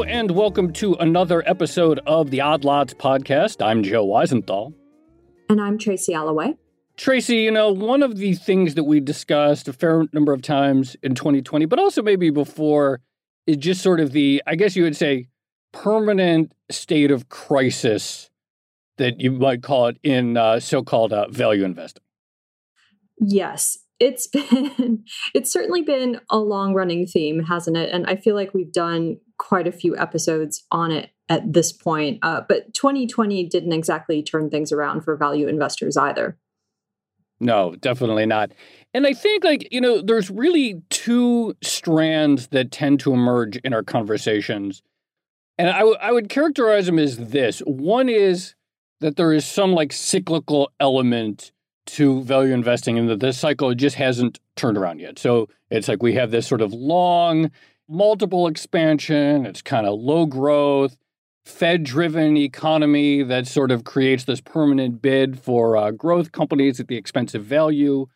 Hello, and welcome to another episode of the Odd Lots podcast. I'm Joe Weisenthal. And I'm Tracy Alloway. Tracy, you know, one of the things that we discussed a fair number of times in 2020, but also maybe before, is just sort of the, I guess you would say, permanent state of crisis that you might call it in uh, so called uh, value investing. Yes, it's been it's certainly been a long running theme hasn't it and i feel like we've done quite a few episodes on it at this point uh, but 2020 didn't exactly turn things around for value investors either. No definitely not. And i think like you know there's really two strands that tend to emerge in our conversations. And I, w- I would characterize them as this. One is that there is some like cyclical element to value investing and that this cycle just hasn't turned around yet. So it's like we have this sort of long, multiple expansion, it's kind of low growth, Fed driven economy that sort of creates this permanent bid for uh, growth companies at the expense of value,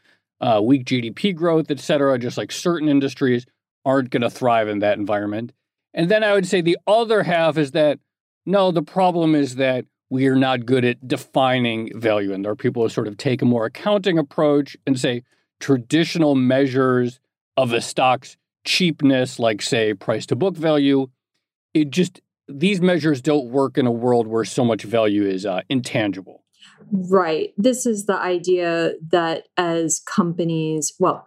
uh, weak GDP growth, et cetera. Just like certain industries aren't going to thrive in that environment. And then I would say the other half is that no, the problem is that we are not good at defining value. And there are people who sort of take a more accounting approach and say traditional measures of a stock's cheapness, like, say, price to book value, it just, these measures don't work in a world where so much value is uh, intangible. Right. This is the idea that as companies, well,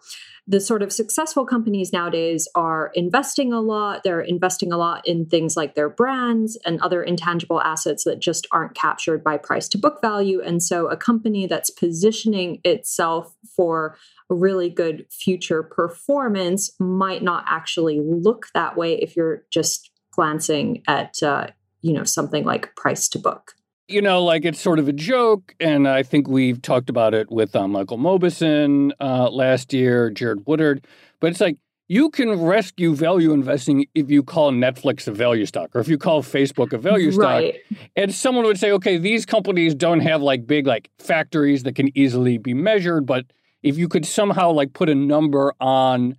the sort of successful companies nowadays are investing a lot. They're investing a lot in things like their brands and other intangible assets that just aren't captured by price to book value. And so a company that's positioning itself for a really good future performance might not actually look that way if you're just glancing at uh, you know something like price to book you know, like it's sort of a joke, and I think we've talked about it with uh, Michael Mauboussin uh, last year, Jared Woodard, but it's like you can rescue value investing if you call Netflix a value stock or if you call Facebook a value right. stock. And someone would say, okay, these companies don't have like big like factories that can easily be measured, but if you could somehow like put a number on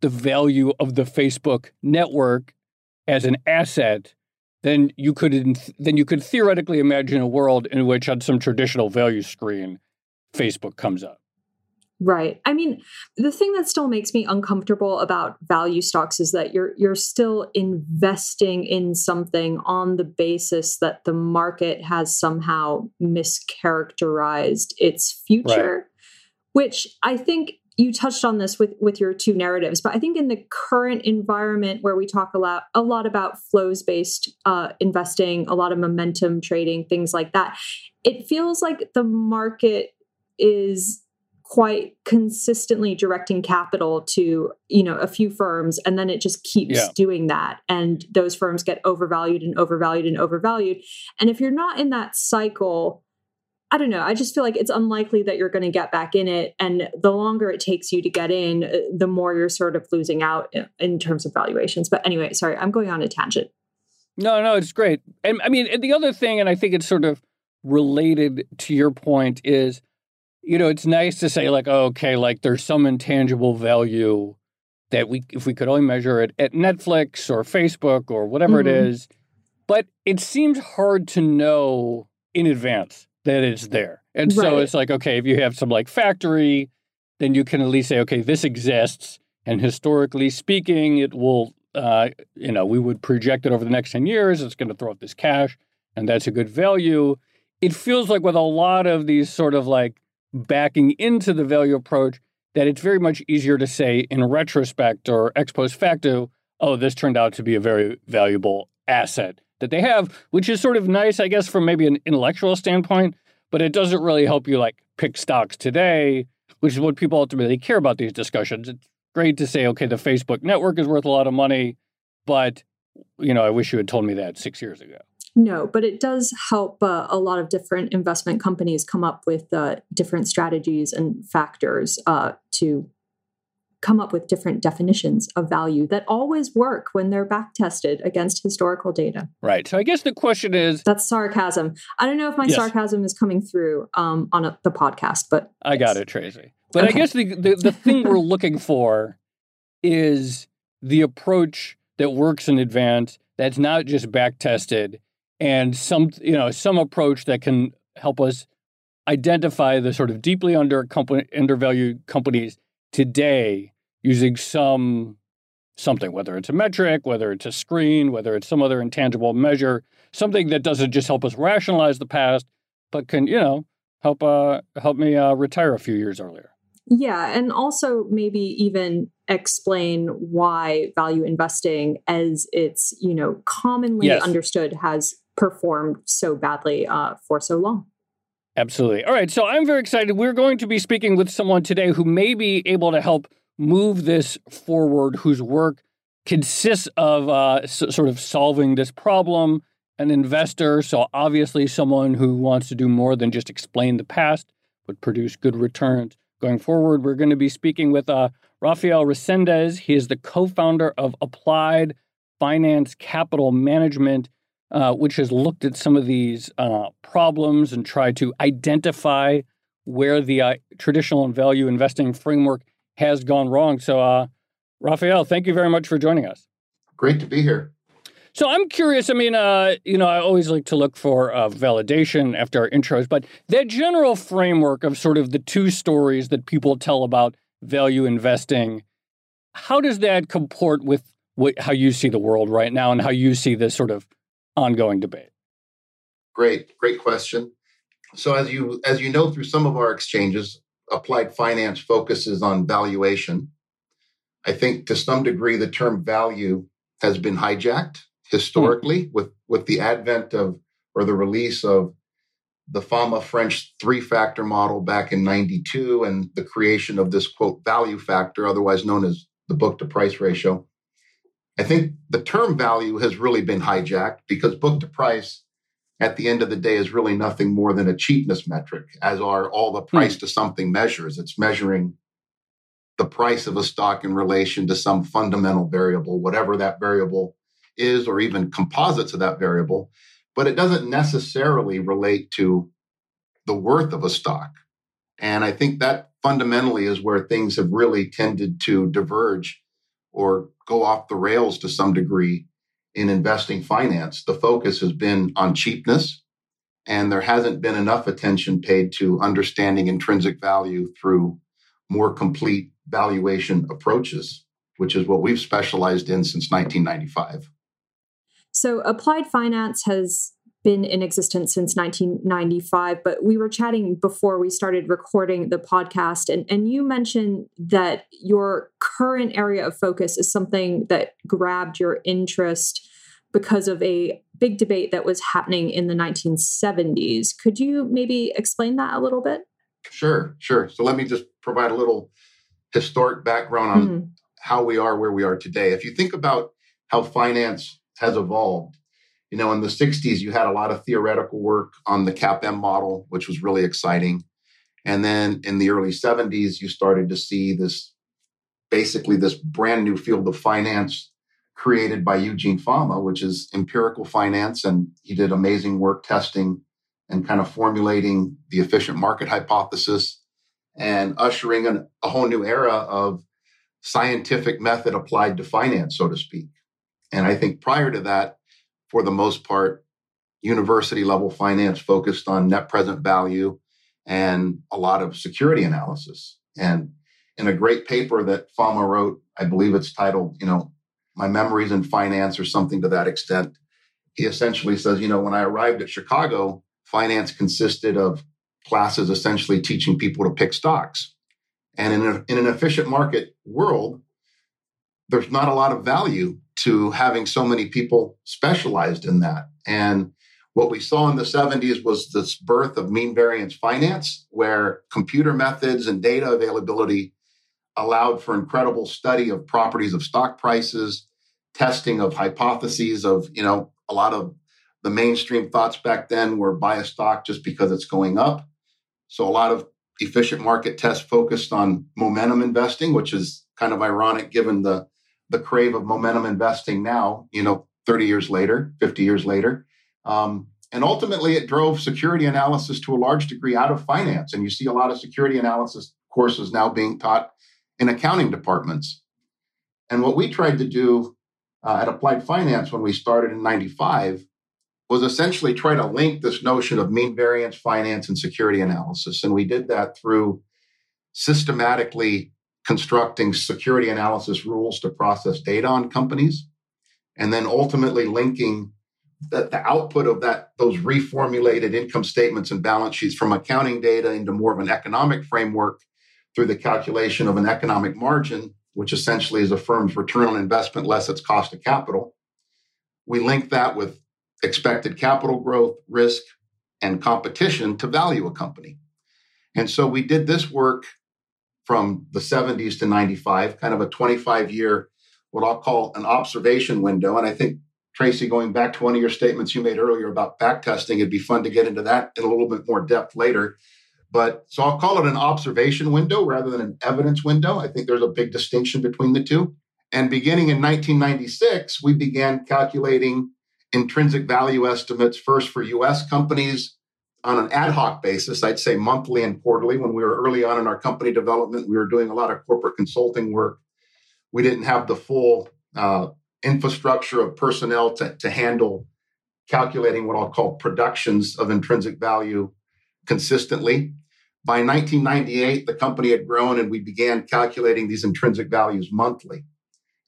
the value of the Facebook network as an asset, then you could then you could theoretically imagine a world in which on some traditional value screen Facebook comes up. Right. I mean, the thing that still makes me uncomfortable about value stocks is that you're you're still investing in something on the basis that the market has somehow mischaracterized its future, right. which I think you touched on this with with your two narratives but i think in the current environment where we talk a lot a lot about flows based uh, investing a lot of momentum trading things like that it feels like the market is quite consistently directing capital to you know a few firms and then it just keeps yeah. doing that and those firms get overvalued and overvalued and overvalued and if you're not in that cycle I don't know. I just feel like it's unlikely that you're going to get back in it. And the longer it takes you to get in, uh, the more you're sort of losing out in terms of valuations. But anyway, sorry, I'm going on a tangent. No, no, it's great. And I mean, the other thing, and I think it's sort of related to your point, is, you know, it's nice to say, like, oh, okay, like there's some intangible value that we, if we could only measure it at Netflix or Facebook or whatever mm-hmm. it is. But it seems hard to know in advance that it's there. And right. so it's like, okay, if you have some like factory, then you can at least say, okay, this exists. And historically speaking, it will, uh, you know, we would project it over the next 10 years. It's going to throw up this cash, and that's a good value. It feels like with a lot of these sort of like backing into the value approach, that it's very much easier to say in retrospect or ex post facto, oh, this turned out to be a very valuable asset that they have, which is sort of nice, I guess, from maybe an intellectual standpoint, but it doesn't really help you like pick stocks today, which is what people ultimately care about these discussions. It's great to say, okay, the Facebook network is worth a lot of money, but you know, I wish you had told me that six years ago. No, but it does help uh, a lot of different investment companies come up with uh, different strategies and factors uh, to come up with different definitions of value that always work when they're back tested against historical data. Right. So I guess the question is That's sarcasm. I don't know if my yes. sarcasm is coming through um, on a, the podcast, but I got it, Tracy. But okay. I guess the, the, the thing we're looking for is the approach that works in advance that's not just back tested and some you know some approach that can help us identify the sort of deeply under company, undervalued companies today using some something whether it's a metric whether it's a screen whether it's some other intangible measure something that doesn't just help us rationalize the past but can you know help uh help me uh, retire a few years earlier yeah and also maybe even explain why value investing as it's you know commonly yes. understood has performed so badly uh, for so long. Absolutely. All right. So I'm very excited. We're going to be speaking with someone today who may be able to help move this forward, whose work consists of uh, s- sort of solving this problem. An investor, so obviously someone who wants to do more than just explain the past, but produce good returns going forward. We're going to be speaking with uh, Rafael Resendes. He is the co founder of Applied Finance Capital Management uh, which has looked at some of these uh, problems and tried to identify where the uh, traditional and value investing framework has gone wrong. So, uh, Rafael, thank you very much for joining us. Great to be here. So I'm curious. I mean, uh, you know, I always like to look for uh, validation after our intros, but that general framework of sort of the two stories that people tell about value investing, how does that comport with what, how you see the world right now and how you see this sort of ongoing debate? Great, great question. So as you as you know through some of our exchanges, applied finance focuses on valuation. I think to some degree the term value has been hijacked historically mm. with with the advent of or the release of the FAMA French three factor model back in 92 and the creation of this quote value factor, otherwise known as the book to price ratio. I think the term value has really been hijacked because book to price at the end of the day is really nothing more than a cheapness metric, as are all the price hmm. to something measures. It's measuring the price of a stock in relation to some fundamental variable, whatever that variable is, or even composites of that variable. But it doesn't necessarily relate to the worth of a stock. And I think that fundamentally is where things have really tended to diverge or go off the rails to some degree in investing finance. The focus has been on cheapness, and there hasn't been enough attention paid to understanding intrinsic value through more complete valuation approaches, which is what we've specialized in since 1995. So, applied finance has been in existence since 1995 but we were chatting before we started recording the podcast and, and you mentioned that your current area of focus is something that grabbed your interest because of a big debate that was happening in the 1970s could you maybe explain that a little bit? Sure sure. So let me just provide a little historic background on mm. how we are where we are today. If you think about how finance has evolved you know, in the 60s, you had a lot of theoretical work on the CAPM model, which was really exciting. And then in the early 70s, you started to see this basically this brand new field of finance created by Eugene Fama, which is empirical finance. And he did amazing work testing and kind of formulating the efficient market hypothesis and ushering in a whole new era of scientific method applied to finance, so to speak. And I think prior to that, for the most part, university level finance focused on net present value and a lot of security analysis. And in a great paper that Fama wrote, I believe it's titled, you know, My Memories in Finance or something to that extent. He essentially says, you know, when I arrived at Chicago, finance consisted of classes essentially teaching people to pick stocks. And in, a, in an efficient market world, there's not a lot of value to having so many people specialized in that. And what we saw in the 70s was this birth of mean variance finance, where computer methods and data availability allowed for incredible study of properties of stock prices, testing of hypotheses of, you know, a lot of the mainstream thoughts back then were buy a stock just because it's going up. So a lot of efficient market tests focused on momentum investing, which is kind of ironic given the the crave of momentum investing now, you know, 30 years later, 50 years later. Um, and ultimately, it drove security analysis to a large degree out of finance. And you see a lot of security analysis courses now being taught in accounting departments. And what we tried to do uh, at Applied Finance when we started in 95 was essentially try to link this notion of mean variance finance and security analysis. And we did that through systematically constructing security analysis rules to process data on companies, and then ultimately linking the, the output of that those reformulated income statements and balance sheets from accounting data into more of an economic framework through the calculation of an economic margin, which essentially is a firm's return on investment less its cost of capital. We link that with expected capital growth, risk, and competition to value a company. And so we did this work from the 70s to 95, kind of a 25 year, what I'll call an observation window. And I think, Tracy, going back to one of your statements you made earlier about back testing, it'd be fun to get into that in a little bit more depth later. But so I'll call it an observation window rather than an evidence window. I think there's a big distinction between the two. And beginning in 1996, we began calculating intrinsic value estimates first for US companies on an ad hoc basis, I'd say monthly and quarterly. When we were early on in our company development, we were doing a lot of corporate consulting work. We didn't have the full uh, infrastructure of personnel to, to handle calculating what I'll call productions of intrinsic value consistently. By 1998, the company had grown and we began calculating these intrinsic values monthly.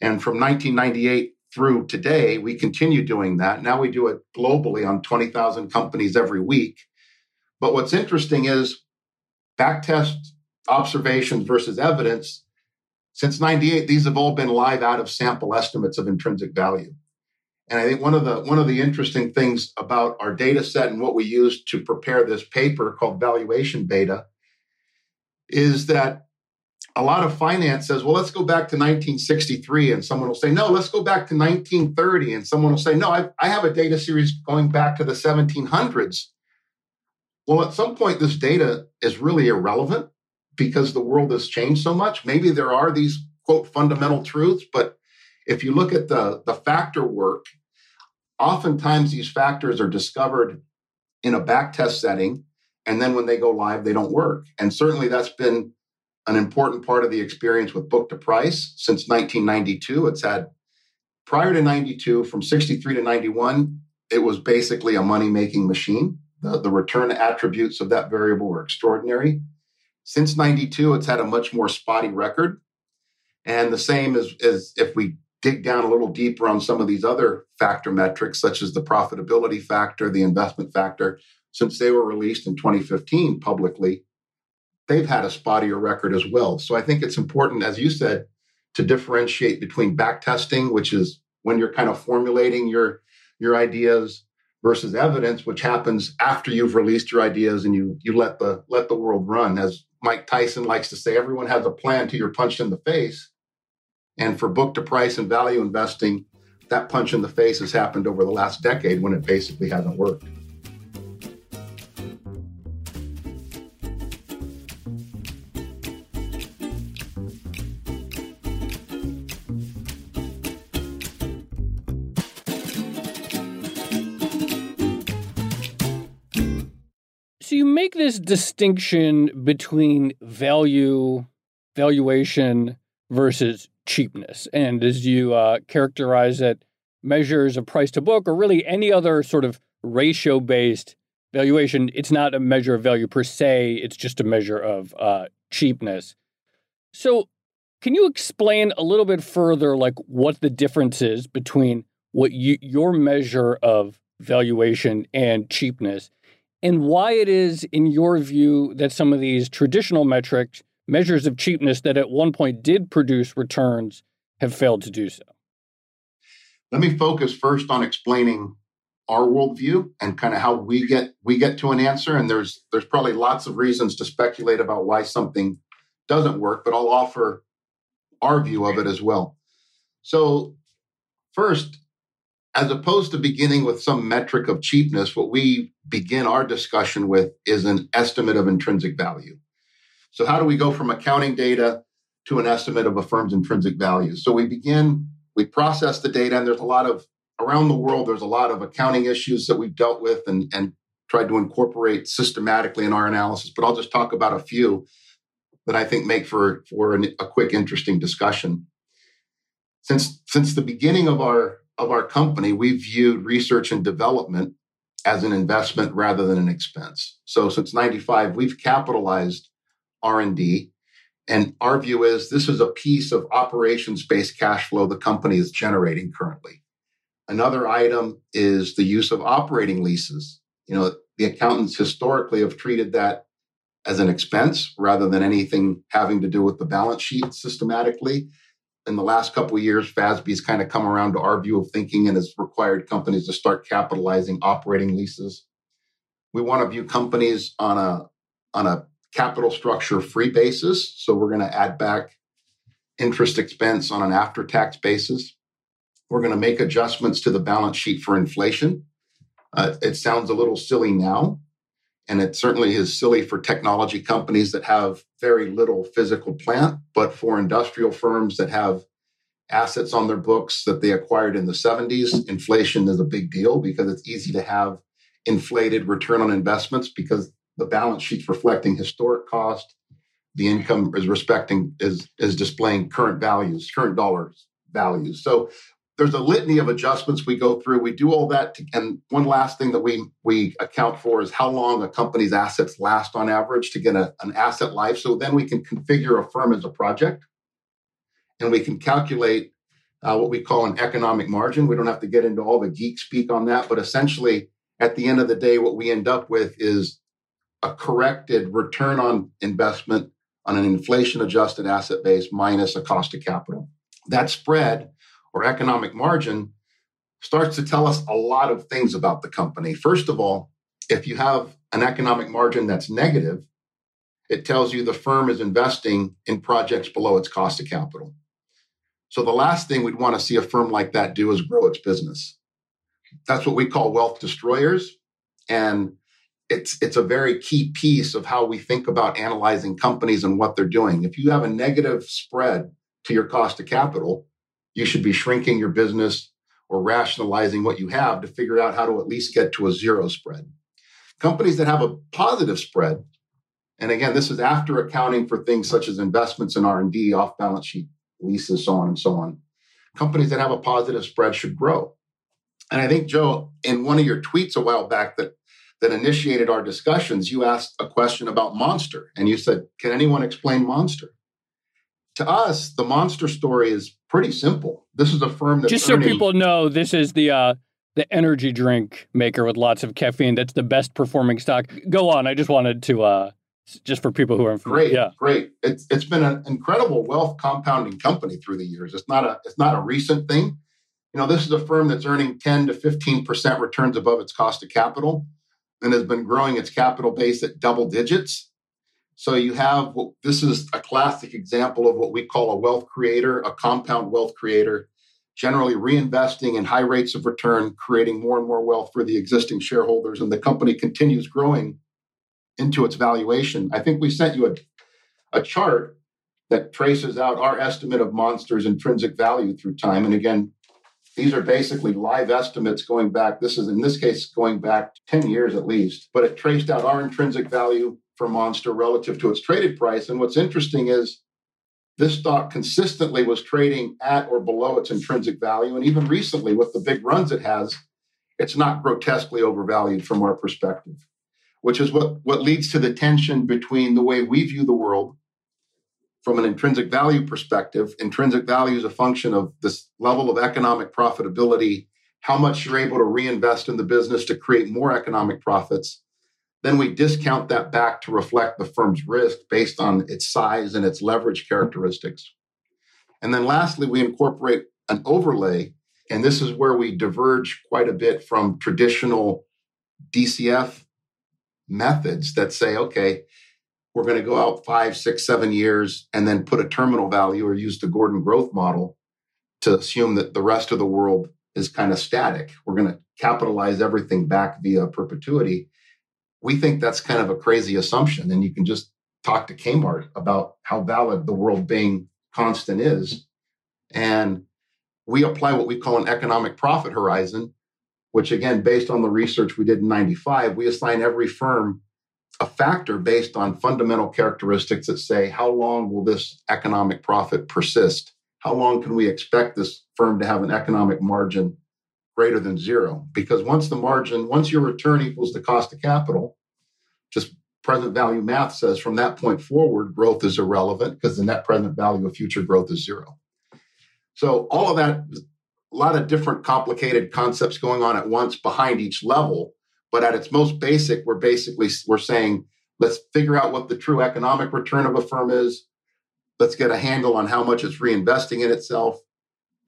And from 1998 through today, we continue doing that. Now we do it globally on 20,000 companies every week. But what's interesting is backtest observations versus evidence. Since 98, these have all been live out of sample estimates of intrinsic value. And I think one of the one of the interesting things about our data set and what we use to prepare this paper called valuation beta is that a lot of finance says, well, let's go back to 1963. And someone will say, no, let's go back to 1930. And someone will say, no, I, I have a data series going back to the 1700s. Well, at some point, this data is really irrelevant because the world has changed so much. Maybe there are these quote fundamental truths, but if you look at the, the factor work, oftentimes these factors are discovered in a back test setting. And then when they go live, they don't work. And certainly that's been an important part of the experience with book to price since 1992. It's had prior to 92, from 63 to 91, it was basically a money making machine. The, the return attributes of that variable were extraordinary. Since 92, it's had a much more spotty record. And the same as, as if we dig down a little deeper on some of these other factor metrics, such as the profitability factor, the investment factor, since they were released in 2015 publicly, they've had a spottier record as well. So I think it's important, as you said, to differentiate between back testing, which is when you're kind of formulating your your ideas versus evidence, which happens after you've released your ideas and you you let the let the world run. As Mike Tyson likes to say, everyone has a plan till you're punched in the face. And for book to price and value investing, that punch in the face has happened over the last decade when it basically hasn't worked. Make this distinction between value, valuation versus cheapness. And as you uh, characterize it, measures of price to book or really any other sort of ratio based valuation, it's not a measure of value per se, it's just a measure of uh, cheapness. So, can you explain a little bit further, like what the difference is between what you, your measure of valuation and cheapness? And why it is, in your view, that some of these traditional metrics, measures of cheapness that at one point did produce returns, have failed to do so. Let me focus first on explaining our worldview and kind of how we get we get to an answer. And there's there's probably lots of reasons to speculate about why something doesn't work, but I'll offer our view of it as well. So first, as opposed to beginning with some metric of cheapness, what we begin our discussion with is an estimate of intrinsic value. So, how do we go from accounting data to an estimate of a firm's intrinsic value? So, we begin, we process the data, and there's a lot of, around the world, there's a lot of accounting issues that we've dealt with and, and tried to incorporate systematically in our analysis, but I'll just talk about a few that I think make for, for an, a quick, interesting discussion. since since the beginning of our of our company, we viewed research and development as an investment rather than an expense. So since 95, we've capitalized R&D and our view is this is a piece of operations based cash flow the company is generating currently. Another item is the use of operating leases. You know, the accountants historically have treated that as an expense rather than anything having to do with the balance sheet systematically. In the last couple of years, FASB's kind of come around to our view of thinking and has required companies to start capitalizing operating leases. We want to view companies on a on a capital structure free basis. So we're going to add back interest expense on an after tax basis. We're going to make adjustments to the balance sheet for inflation. Uh, it sounds a little silly now, and it certainly is silly for technology companies that have very little physical plant, but for industrial firms that have assets on their books that they acquired in the 70s, inflation is a big deal because it's easy to have inflated return on investments because the balance sheet's reflecting historic cost. The income is respecting is is displaying current values, current dollars values. So there's a litany of adjustments we go through. We do all that, to, and one last thing that we we account for is how long a company's assets last on average to get a, an asset life. So then we can configure a firm as a project, and we can calculate uh, what we call an economic margin. We don't have to get into all the geek speak on that, but essentially, at the end of the day, what we end up with is a corrected return on investment on an inflation adjusted asset base minus a cost of capital. That spread or economic margin starts to tell us a lot of things about the company. First of all, if you have an economic margin that's negative, it tells you the firm is investing in projects below its cost of capital. So the last thing we'd want to see a firm like that do is grow its business. That's what we call wealth destroyers. And it's it's a very key piece of how we think about analyzing companies and what they're doing. If you have a negative spread to your cost of capital, you should be shrinking your business or rationalizing what you have to figure out how to at least get to a zero spread. Companies that have a positive spread, and again, this is after accounting for things such as investments in R&D, off-balance sheet leases, so on and so on. Companies that have a positive spread should grow. And I think, Joe, in one of your tweets a while back that that initiated our discussions, you asked a question about Monster and you said, Can anyone explain Monster? To us, the Monster story is pretty simple. This is a firm that just so people know, this is the uh, the energy drink maker with lots of caffeine. That's the best performing stock. Go on. I just wanted to uh, just for people who are great. Yeah, great. It's it's been an incredible wealth compounding company through the years. It's not a it's not a recent thing. You know, this is a firm that's earning ten to fifteen percent returns above its cost of capital and has been growing its capital base at double digits. So you have this is a classic example of what we call a wealth creator, a compound wealth creator, generally reinvesting in high rates of return, creating more and more wealth for the existing shareholders, and the company continues growing into its valuation. I think we sent you a, a chart that traces out our estimate of Monster's intrinsic value through time. And again, these are basically live estimates going back. This is, in this case, going back 10 years at least, but it traced out our intrinsic value for Monster relative to its traded price. And what's interesting is this stock consistently was trading at or below its intrinsic value. And even recently, with the big runs it has, it's not grotesquely overvalued from our perspective, which is what, what leads to the tension between the way we view the world from an intrinsic value perspective, intrinsic value is a function of this level of economic profitability, how much you're able to reinvest in the business to create more economic profits. Then we discount that back to reflect the firm's risk based on its size and its leverage characteristics. And then lastly, we incorporate an overlay. And this is where we diverge quite a bit from traditional DCF methods that say, okay, we're going to go out five, six, seven years and then put a terminal value or use the Gordon growth model to assume that the rest of the world is kind of static. We're going to capitalize everything back via perpetuity. We think that's kind of a crazy assumption. And you can just talk to Kmart about how valid the world being constant is. And we apply what we call an economic profit horizon, which again, based on the research we did in 95, we assign every firm a factor based on fundamental characteristics that say how long will this economic profit persist how long can we expect this firm to have an economic margin greater than zero? Because once the margin, once your return equals the cost of capital, just present value math says from that point forward, growth is irrelevant because the net present value of future growth is zero. So all of that, a lot of different complicated concepts going on at once behind each level. But at its most basic, we're basically we're saying let's figure out what the true economic return of a firm is. Let's get a handle on how much it's reinvesting in itself.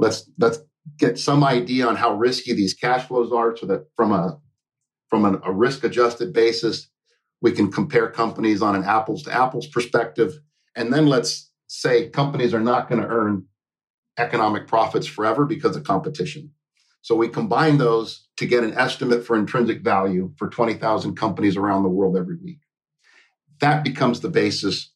Let's let's get some idea on how risky these cash flows are, so that from a from an, a risk adjusted basis, we can compare companies on an apples to apples perspective. And then let's say companies are not going to earn economic profits forever because of competition. So we combine those to get an estimate for intrinsic value for 20,000 companies around the world every week. That becomes the basis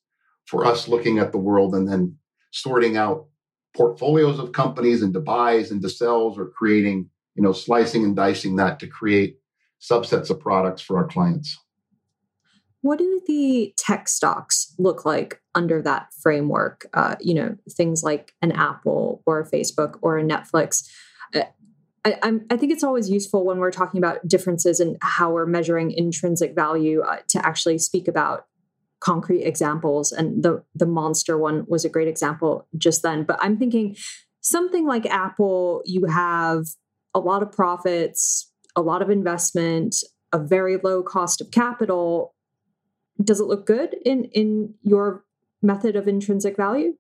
for us looking at the world and then sorting out portfolios of companies into buys and to sells or creating, you know, slicing and dicing that to create subsets of products for our clients. What do the tech stocks look like under that framework? Uh, you know, things like an Apple or a Facebook or a Netflix. Uh, I, I, think it's always useful when we're talking about differences in how we're measuring intrinsic value uh, to actually speak about concrete examples. And the the monster one was a great example just then. But I'm thinking something like Apple, you have a lot of profits, a lot of investment, a very low cost of capital does it look good in in your method of intrinsic value?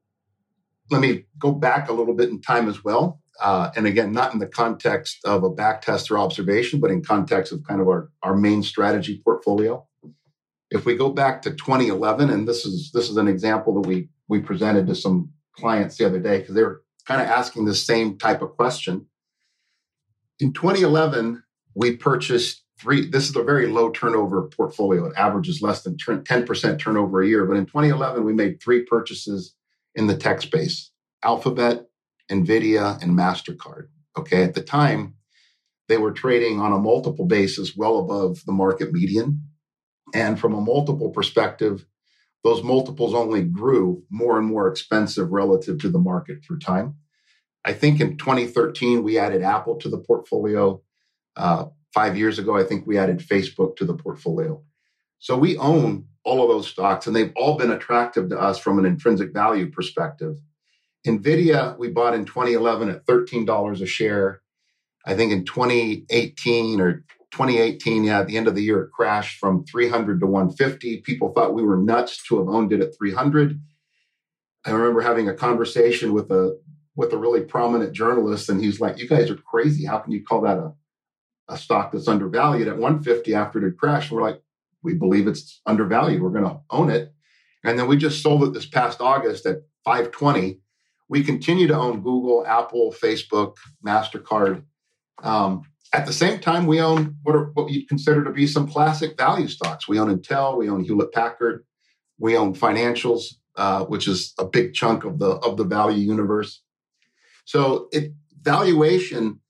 Let me go back a little bit in time as well. Uh, and again, not in the context of a back test or observation, but in context of kind of our, our main strategy portfolio. If we go back to 2011, and this is this is an example that we we presented to some clients the other day because they were kind of asking the same type of question. In 2011, we purchased three, this is a very low turnover portfolio. It averages less than 10% turnover a year. But in 2011, we made three purchases in the tech space Alphabet, NVIDIA, and MasterCard. Okay. At the time, they were trading on a multiple basis well above the market median. And from a multiple perspective, those multiples only grew more and more expensive relative to the market through time. I think in 2013, we added Apple to the portfolio. Uh, Five years ago, I think we added Facebook to the portfolio. So we own all of those stocks, and they've all been attractive to us from an intrinsic value perspective. NVIDIA, we bought in 2011 at $13 a share. I think in 2018 or 2018, yeah, at the end of the year, it crashed from 300 to 150. People thought we were nuts to have owned it at 300. I remember having a conversation with a with a really prominent journalist, and he's like, "You guys are crazy. How can you call that a a stock that's undervalued at 150 after it had crashed. We're like, we believe it's undervalued. We're going to own it. And then we just sold it this past August at 520. We continue to own Google, Apple, Facebook, MasterCard. Um, at the same time, we own what are what you'd consider to be some classic value stocks. We own Intel, we own Hewlett Packard, we own financials, uh, which is a big chunk of the of the value universe. So it valuation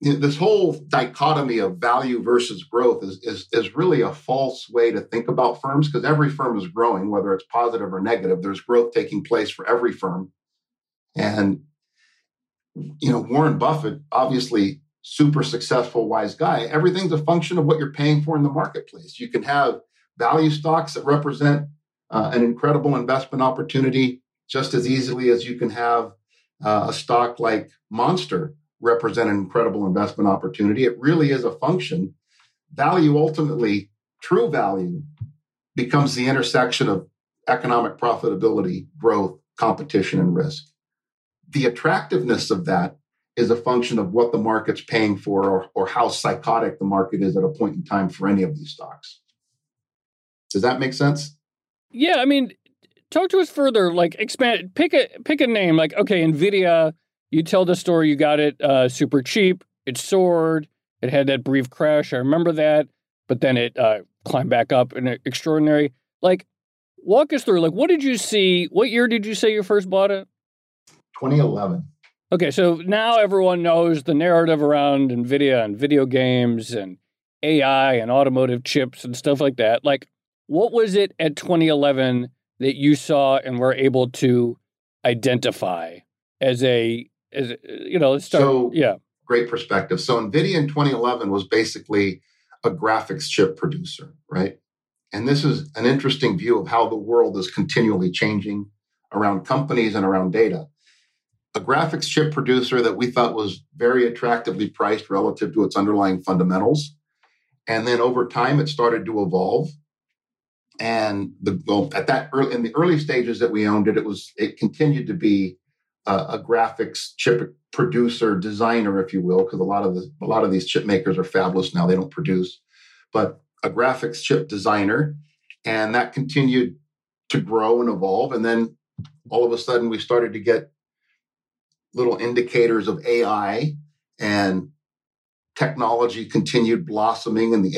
this whole dichotomy of value versus growth is, is, is really a false way to think about firms because every firm is growing, whether it's positive or negative. There's growth taking place for every firm. And, you know, Warren Buffett, obviously super successful, wise guy, everything's a function of what you're paying for in the marketplace. You can have value stocks that represent uh, an incredible investment opportunity just as easily as you can have uh, a stock like Monster represent an incredible investment opportunity. It really is a function. Value ultimately, true value, becomes the intersection of economic profitability, growth, competition, and risk. The attractiveness of that is a function of what the market's paying for or, or how psychotic the market is at a point in time for any of these stocks. Does that make sense? Yeah, I mean, talk to us further. Like, expand. Pick a pick a name. Like, okay, Nvidia you tell the story you got it uh, super cheap. It soared. It had that brief crash. I remember that, but then it uh, climbed back up in extraordinary. Like, walk us through. Like, what did you see? What year did you say you first bought it? 2011. Okay, so now everyone knows the narrative around NVIDIA and video games and AI and automotive chips and stuff like that. Like, what was it at 2011 that you saw and were able to identify as a as you know, let's start. So, yeah, great perspective. So Nvidia in 2011 was basically a graphics chip producer, right? And this is an interesting view of how the world is continually changing around companies and around data. A graphics chip producer that we thought was very attractively priced relative to its underlying fundamentals. And then over time, it started to evolve. And the well, at that early, in the early stages that we owned it, it was it continued to be a, a graphics chip producer designer, if you will, because a lot of the a lot of these chip makers are fabless now; they don't produce. But a graphics chip designer, and that continued to grow and evolve. And then all of a sudden, we started to get little indicators of AI and technology continued blossoming, and the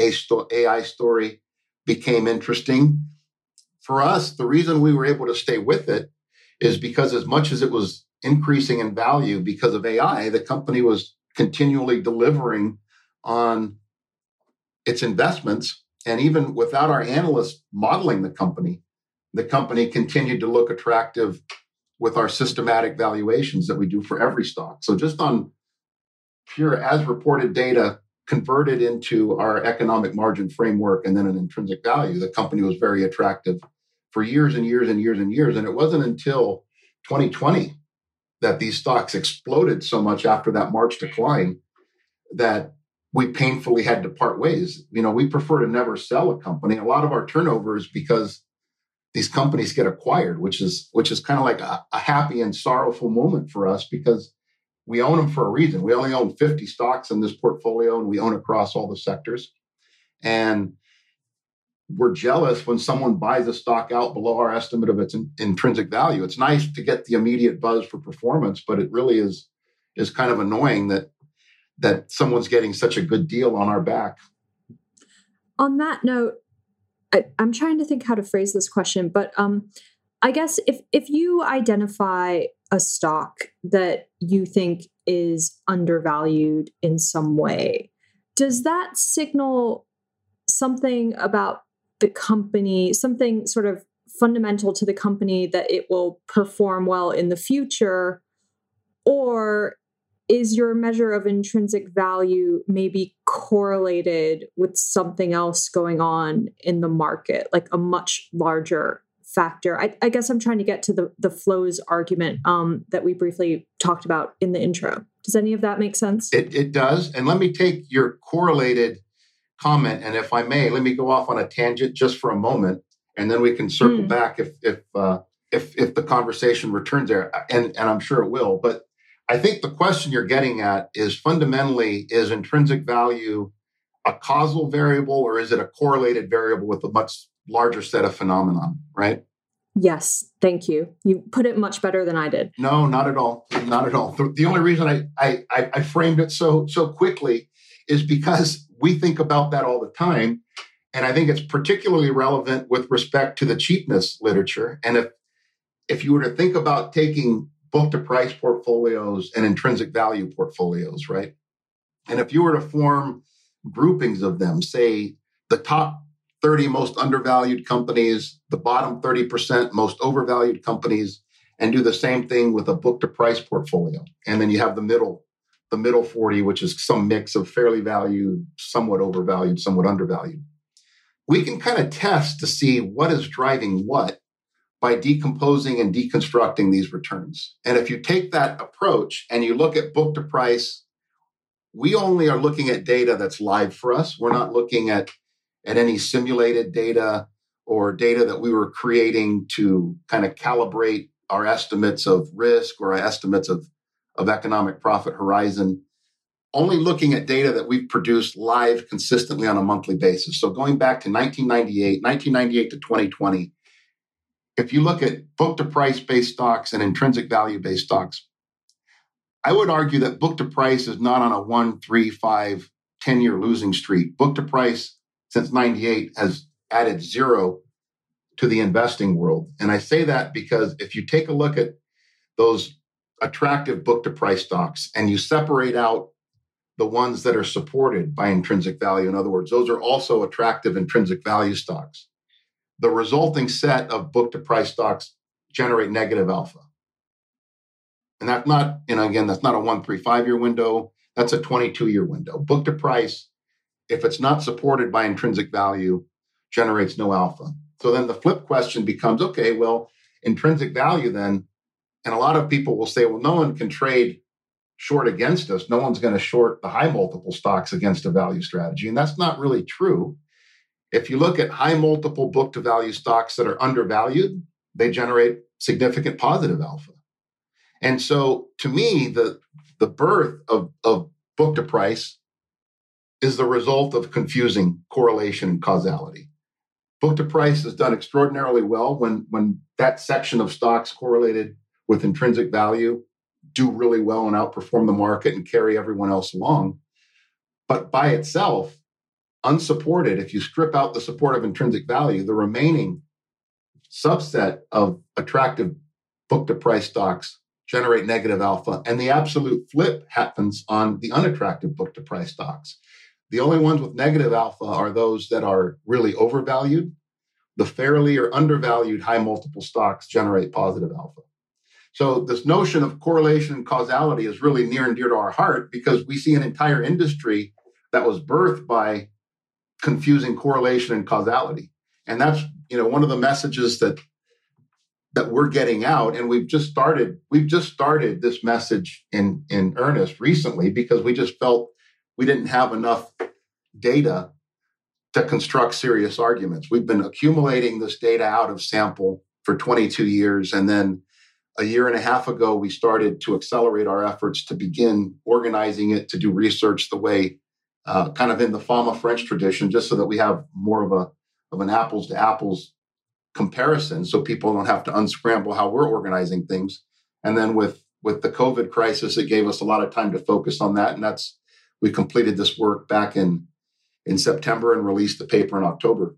AI story became interesting. For us, the reason we were able to stay with it is because, as much as it was increasing in value because of AI, the company was continually delivering on its investments. And even without our analysts modeling the company, the company continued to look attractive with our systematic valuations that we do for every stock. So just on pure as reported data converted into our economic margin framework and then an intrinsic value, the company was very attractive for years and years and years and years. And it wasn't until 2020 that these stocks exploded so much after that March decline that we painfully had to part ways. You know, we prefer to never sell a company. A lot of our turnover is because these companies get acquired, which is which is kind of like a, a, happy and sorrowful moment for us because we own them for a reason. We only own 50 stocks in this portfolio and we own across all the sectors. And we're jealous when someone buys a stock out below our estimate of its in, intrinsic value. It's nice to get the immediate buzz for performance, but it really is is kind of annoying that that someone's getting such a good deal on our back. On that note, I, am trying to think how to phrase this question, but um, I guess if if you identify a stock that you think is undervalued in some way, does that signal something about the company, something sort of fundamental to the company that it will perform well in the future? Or is your measure of intrinsic value maybe correlated with something else going on in the market, like a much larger factor? I, I guess I'm trying to get to the, the flows argument um, that we briefly talked about in the intro. Does any of that make sense? It, it does. And let me take your correlated comment. And if I may, let me go off on a tangent just for a moment, and then we can circle mm. back if if uh, if if the conversation returns there, and and I'm sure it will. But I think the question you're getting at is fundamentally: is intrinsic value a causal variable, or is it a correlated variable with a much larger set of phenomenon? Right. Yes, thank you. You put it much better than I did. No, not at all. Not at all. The, the only reason I, I I framed it so so quickly is because we think about that all the time. And I think it's particularly relevant with respect to the cheapness literature. And if if you were to think about taking book to price portfolios and intrinsic value portfolios, right? And if you were to form groupings of them, say the top 30 most undervalued companies, the bottom 30% most overvalued companies, and do the same thing with a book to price portfolio. And then you have the middle the middle 40, which is some mix of fairly valued, somewhat overvalued, somewhat undervalued. We can kind of test to see what is driving what by decomposing and deconstructing these returns. And if you take that approach and you look at book to price, we only are looking at data that's live for us. We're not looking at, at any simulated data or data that we were creating to kind of calibrate our estimates of risk or our estimates of of economic profit horizon, only looking at data that we've produced live consistently on a monthly basis. So going back to 1998, 1998 to 2020, if you look at book to price based stocks and intrinsic value based stocks, I would argue that book to price is not on a one, three, five, 10 year losing streak. Book to price since 98 has added zero to the investing world. And I say that because if you take a look at those attractive book to price stocks and you separate out the ones that are supported by intrinsic value, in other words, those are also attractive intrinsic value stocks. The resulting set of book to price stocks generate negative alpha. And that's not, you know, again, that's not a one, three, five year window. That's a 22 year window. Book to price, if it's not supported by intrinsic value, generates no alpha. So then the flip question becomes okay, well, intrinsic value then, and a lot of people will say, well, no one can trade short against us. No one's going to short the high multiple stocks against a value strategy. And that's not really true. If you look at high multiple book to value stocks that are undervalued, they generate significant positive alpha. And so to me, the, the birth of, of book to price is the result of confusing correlation and causality. Book to price has done extraordinarily well when, when that section of stocks correlated with intrinsic value do really well and outperform the market and carry everyone else along. But by itself, unsupported, if you strip out the support of intrinsic value, the remaining subset of attractive book to price stocks generate negative alpha. And the absolute flip happens on the unattractive book to price stocks. The only ones with negative alpha are those that are really overvalued. The fairly or undervalued high multiple stocks generate positive alpha. So, this notion of correlation and causality is really near and dear to our heart because we see an entire industry that was birthed by confusing correlation and causality. And that's, you know, one of the messages that that we're getting out. And we've just started we've just started this message in in earnest recently because we just felt we didn't have enough data to construct serious arguments. We've been accumulating this data out of sample for 22 years. And then a year and a half ago we started to accelerate our efforts to begin organizing it to do research the way uh, kind of in the Fama French tradition, just so that we have more of a of an apples to apples comparison, so people don't have to unscramble how we're organizing things. And then with with the COVID crisis, it gave us a lot of time to focus on that, and that's we completed this work back in in September and released the paper in October.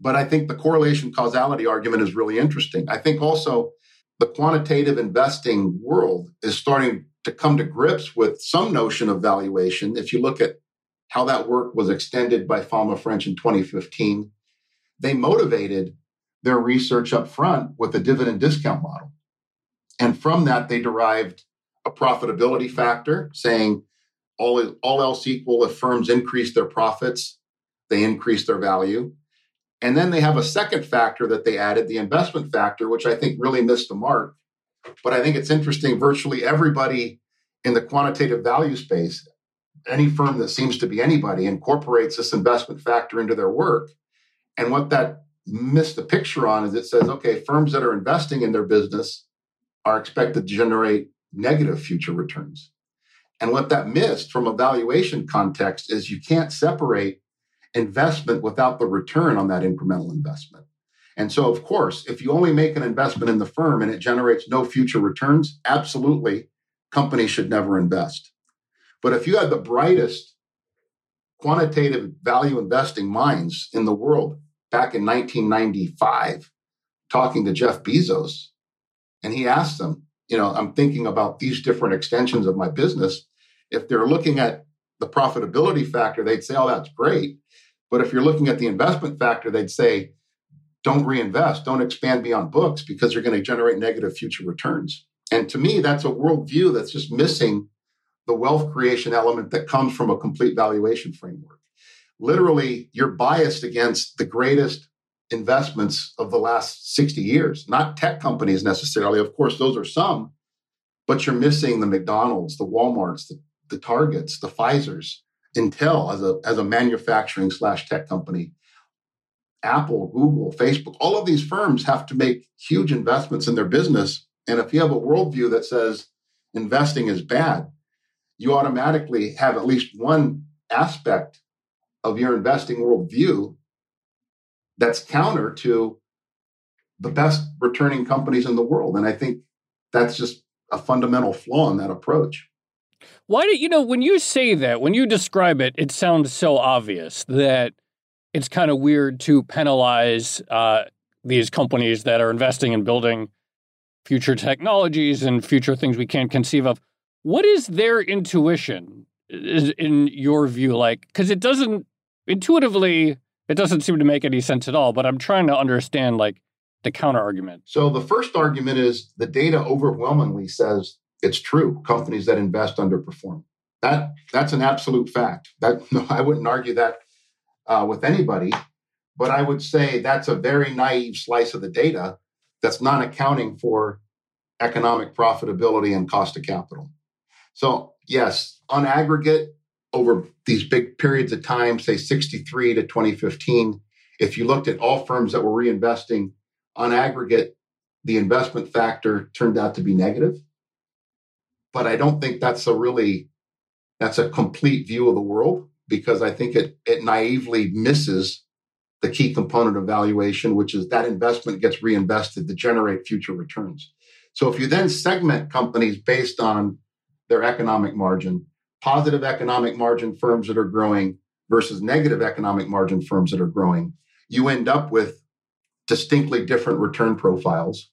But I think the correlation causality argument is really interesting. I think also the quantitative investing world is starting to come to grips with some notion of valuation. If you look at how that work was extended by Fama French in 2015. They motivated their research up front with a dividend discount model. And from that, they derived a profitability factor saying all, all else equal, if firms increase their profits, they increase their value. And then they have a second factor that they added, the investment factor, which I think really missed the mark. But I think it's interesting, virtually everybody in the quantitative value space any firm that seems to be anybody incorporates this investment factor into their work. And what that missed the picture on is it says, okay, firms that are investing in their business are expected to generate negative future returns. And what that missed from a valuation context is you can't separate investment without the return on that incremental investment. And so, of course, if you only make an investment in the firm and it generates no future returns, absolutely, companies should never invest. But if you had the brightest quantitative value investing minds in the world back in 1995, talking to Jeff Bezos, and he asked them, you know, I'm thinking about these different extensions of my business. If they're looking at the profitability factor, they'd say, oh, that's great. But if you're looking at the investment factor, they'd say, don't reinvest, don't expand beyond books because you're going to generate negative future returns. And to me, that's a worldview that's just missing the wealth creation element that comes from a complete valuation framework. Literally, you're biased against the greatest investments of the last 60 years, not tech companies necessarily. Of course, those are some, but you're missing the McDonald's, the Walmarts, the, the Targets, the Pfizer's, Intel as a, as a manufacturing slash tech company. Apple, Google, Facebook, all of these firms have to make huge investments in their business. And if you have a worldview that says investing is bad, you automatically have at least one aspect of your investing worldview that's counter to the best returning companies in the world. And I think that's just a fundamental flaw in that approach. Why do you know when you say that, when you describe it, it sounds so obvious that it's kind of weird to penalize uh, these companies that are investing in building future technologies and future things we can't conceive of. What is their intuition in your view like cuz it doesn't intuitively it doesn't seem to make any sense at all, but I'm trying to understand like the counter argument. So the first argument is the data overwhelmingly says it's true. Companies that invest underperform. That that's an absolute fact. That no, I wouldn't argue that uh, with anybody, but I would say that's a very naive slice of the data that's not accounting for economic profitability and cost of capital. So yes, on aggregate, over these big periods of time, say 63 to 2015, if you looked at all firms that were reinvesting on aggregate, the investment factor turned out to be negative. But I don't think that's a really that's a complete view of the world because I think it it naively misses the key component of valuation, which is that investment gets reinvested to generate future returns. So if you then segment companies based on their economic margin, positive economic margin firms that are growing versus negative economic margin firms that are growing, you end up with distinctly different return profiles.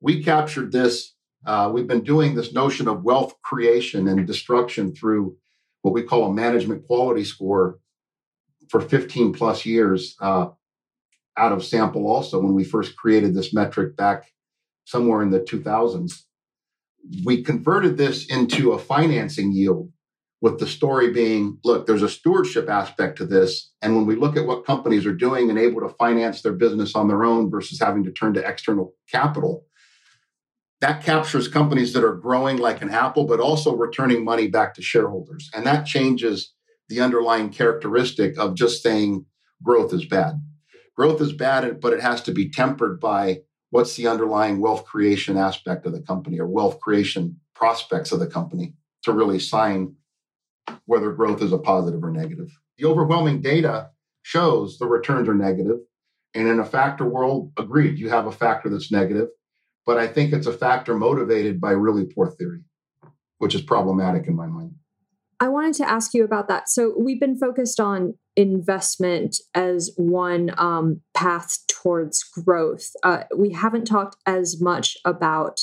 We captured this. Uh, we've been doing this notion of wealth creation and destruction through what we call a management quality score for 15 plus years uh, out of sample also when we first created this metric back somewhere in the 2000s we converted this into a financing yield with the story being look, there's a stewardship aspect to this. And when we look at what companies are doing and able to finance their business on their own versus having to turn to external capital, that captures companies that are growing like an apple, but also returning money back to shareholders. And that changes the underlying characteristic of just saying growth is bad. Growth is bad, but it has to be tempered by what's the underlying wealth creation aspect of the company or wealth creation prospects of the company to really sign whether growth is a positive or negative. The overwhelming data shows the returns are negative. And in a factor world, agreed, you have a factor that's negative. But I think it's a factor motivated by really poor theory, which is problematic in my mind. I wanted to ask you about that. So we've been focused on investment as one um, path towards growth. Uh, we haven't talked as much about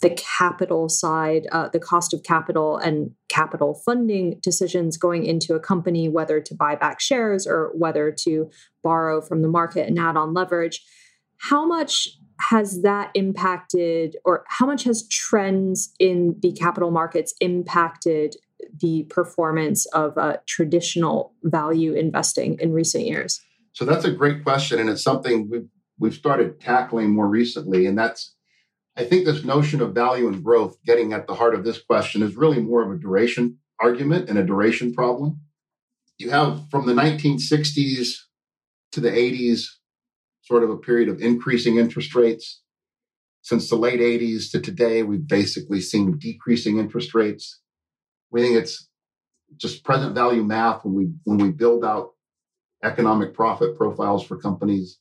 the capital side, uh, the cost of capital and capital funding decisions going into a company, whether to buy back shares or whether to borrow from the market and add on leverage. How much has that impacted, or how much has trends in the capital markets impacted the performance of uh, traditional value investing in recent years? So that's a great question, and it's something we've we've started tackling more recently, and that's I think this notion of value and growth getting at the heart of this question is really more of a duration argument and a duration problem. You have from the 1960s to the 80s, sort of a period of increasing interest rates. Since the late 80s to today, we've basically seen decreasing interest rates. We think it's just present value math when we when we build out economic profit profiles for companies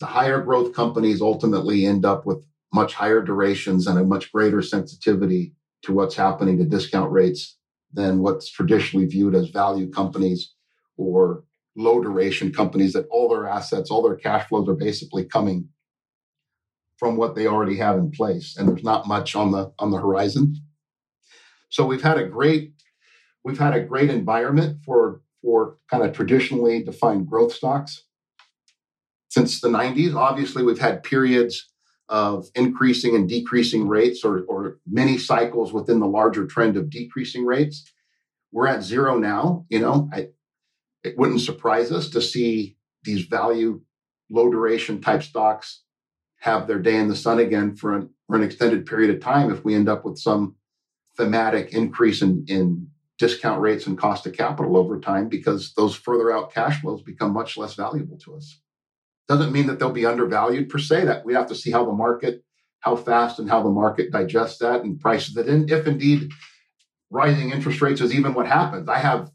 the higher growth companies ultimately end up with much higher durations and a much greater sensitivity to what's happening to discount rates than what's traditionally viewed as value companies or low duration companies that all their assets, all their cash flows are basically coming from what they already have in place and there's not much on the on the horizon. So we've had a great we've had a great environment for for kind of traditionally defined growth stocks since the 90s. Obviously, we've had periods of increasing and decreasing rates or, or many cycles within the larger trend of decreasing rates. We're at zero now. You know, I, it wouldn't surprise us to see these value, low duration type stocks have their day in the sun again for an, for an extended period of time if we end up with some thematic increase in, in discount rates and cost of capital over time because those further out cash flows become much less valuable to us. Doesn't mean that they'll be undervalued per se. That we have to see how the market, how fast and how the market digests that and prices it in. If indeed rising interest rates is even what happens, I have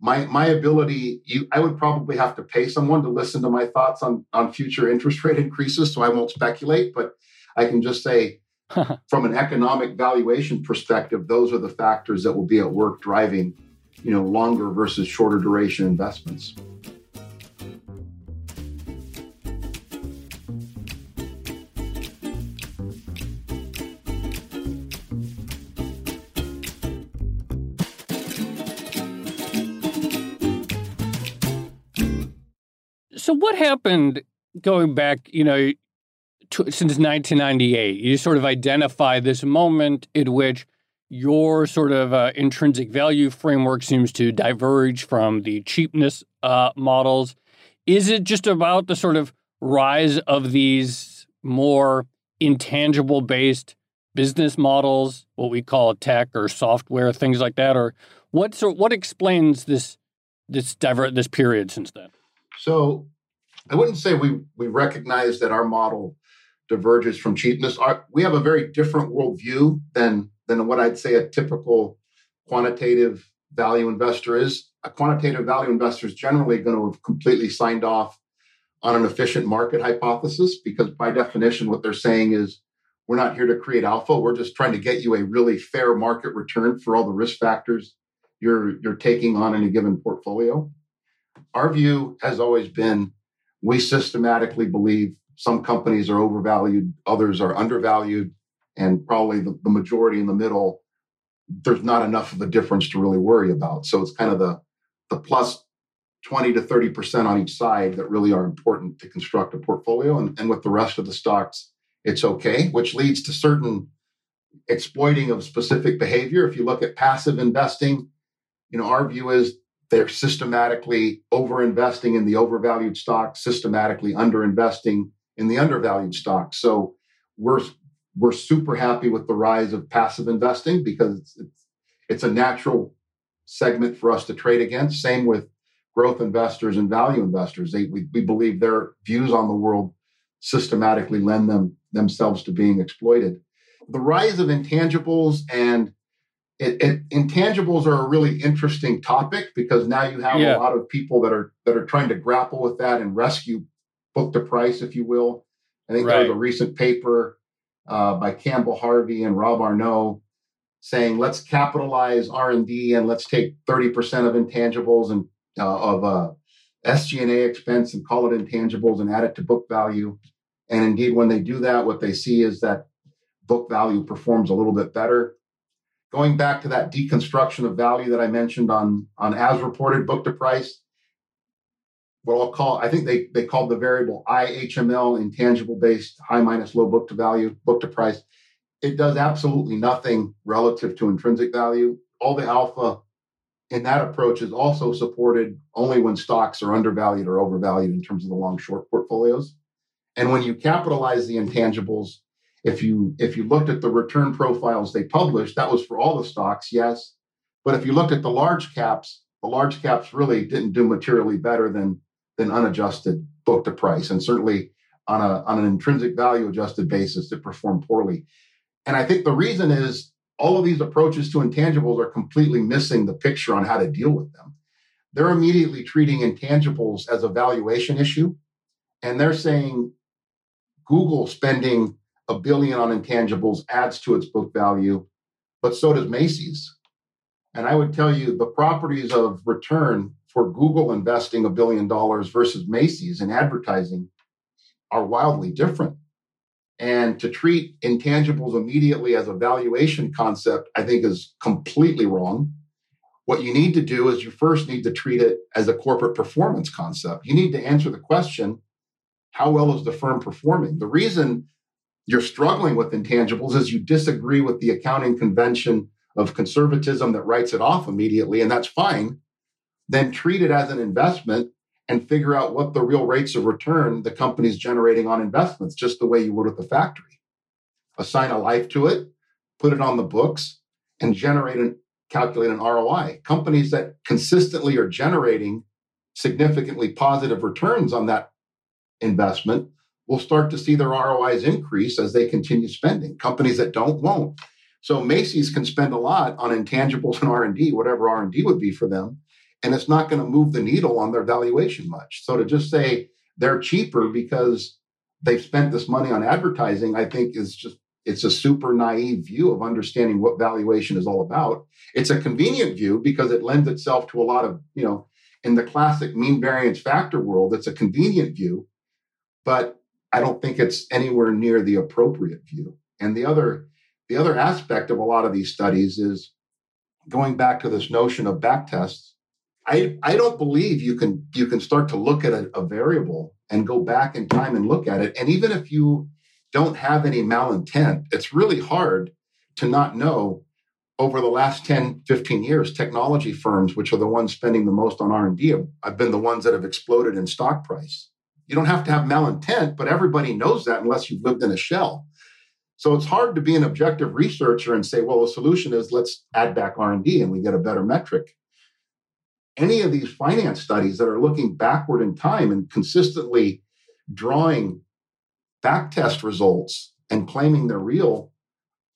my my ability. You, I would probably have to pay someone to listen to my thoughts on on future interest rate increases, so I won't speculate. But I can just say, from an economic valuation perspective, those are the factors that will be at work driving, you know, longer versus shorter duration investments. So what happened going back, you know, since 1998. You sort of identify this moment in which your sort of uh, intrinsic value framework seems to diverge from the cheapness uh, models. Is it just about the sort of rise of these more intangible based business models, what we call tech or software, things like that, or what? So, what explains this this diver this period since then? So, I wouldn't say we we recognize that our model diverges from cheapness. Our, we have a very different worldview than than what I'd say a typical quantitative value investor is. A quantitative value investor is generally going to have completely signed off on an efficient market hypothesis because, by definition, what they're saying is we're not here to create alpha. We're just trying to get you a really fair market return for all the risk factors you're, you're taking on in a given portfolio. Our view has always been we systematically believe some companies are overvalued, others are undervalued and probably the, the majority in the middle, there's not enough of a difference to really worry about. So it's kind of the the plus 20 to 30% on each side that really are important to construct a portfolio. And, and with the rest of the stocks, it's okay, which leads to certain exploiting of specific behavior. If you look at passive investing, you know, our view is they're systematically overinvesting in the overvalued stocks, systematically underinvesting in the undervalued stocks. So we're we're super happy with the rise of passive investing because it's, it's, it's a natural segment for us to trade against. Same with growth investors and value investors. They, we, we believe their views on the world systematically lend them themselves to being exploited. The rise of intangibles and it, it, intangibles are a really interesting topic because now you have yeah. a lot of people that are that are trying to grapple with that and rescue book to price, if you will. I think right. there was a recent paper uh, by Campbell Harvey and Rob Arnott saying let's capitalize R&D and let's take 30% of intangibles and uh, of uh, SG&A expense and call it intangibles and add it to book value. And indeed, when they do that, what they see is that book value performs a little bit better. Going back to that deconstruction of value that I mentioned on, on as reported book to price, what I'll call, I think they, they called the variable IHML, intangible based high minus low book to value, book to price. It does absolutely nothing relative to intrinsic value. All the alpha in that approach is also supported only when stocks are undervalued or overvalued in terms of the long short portfolios. And when you capitalize the intangibles, if you if you looked at the return profiles they published, that was for all the stocks, yes. But if you looked at the large caps, the large caps really didn't do materially better than than unadjusted book to price. And certainly on, a, on an intrinsic value adjusted basis, it performed poorly. And I think the reason is all of these approaches to intangibles are completely missing the picture on how to deal with them. They're immediately treating intangibles as a valuation issue. And they're saying Google spending a billion on intangibles adds to its book value, but so does Macy's. And I would tell you the properties of return for Google investing a billion dollars versus Macy's in advertising are wildly different. And to treat intangibles immediately as a valuation concept, I think is completely wrong. What you need to do is you first need to treat it as a corporate performance concept. You need to answer the question how well is the firm performing? The reason you're struggling with intangibles is you disagree with the accounting convention of conservatism that writes it off immediately, and that's fine then treat it as an investment and figure out what the real rates of return the company's generating on investments, just the way you would with the factory. Assign a life to it, put it on the books, and generate and calculate an ROI. Companies that consistently are generating significantly positive returns on that investment will start to see their ROIs increase as they continue spending. Companies that don't won't. So Macy's can spend a lot on intangibles and R&D, whatever R&D would be for them, and it's not going to move the needle on their valuation much. So to just say they're cheaper because they've spent this money on advertising, I think is just it's a super naive view of understanding what valuation is all about. It's a convenient view because it lends itself to a lot of, you know, in the classic mean variance factor world, it's a convenient view, but I don't think it's anywhere near the appropriate view. And the other the other aspect of a lot of these studies is going back to this notion of back tests I, I don't believe you can you can start to look at a, a variable and go back in time and look at it. And even if you don't have any malintent, it's really hard to not know over the last 10, 15 years, technology firms, which are the ones spending the most on R&D, have been the ones that have exploded in stock price. You don't have to have malintent, but everybody knows that unless you've lived in a shell. So it's hard to be an objective researcher and say, well, the solution is let's add back R&D and we get a better metric. Any of these finance studies that are looking backward in time and consistently drawing back test results and claiming they're real,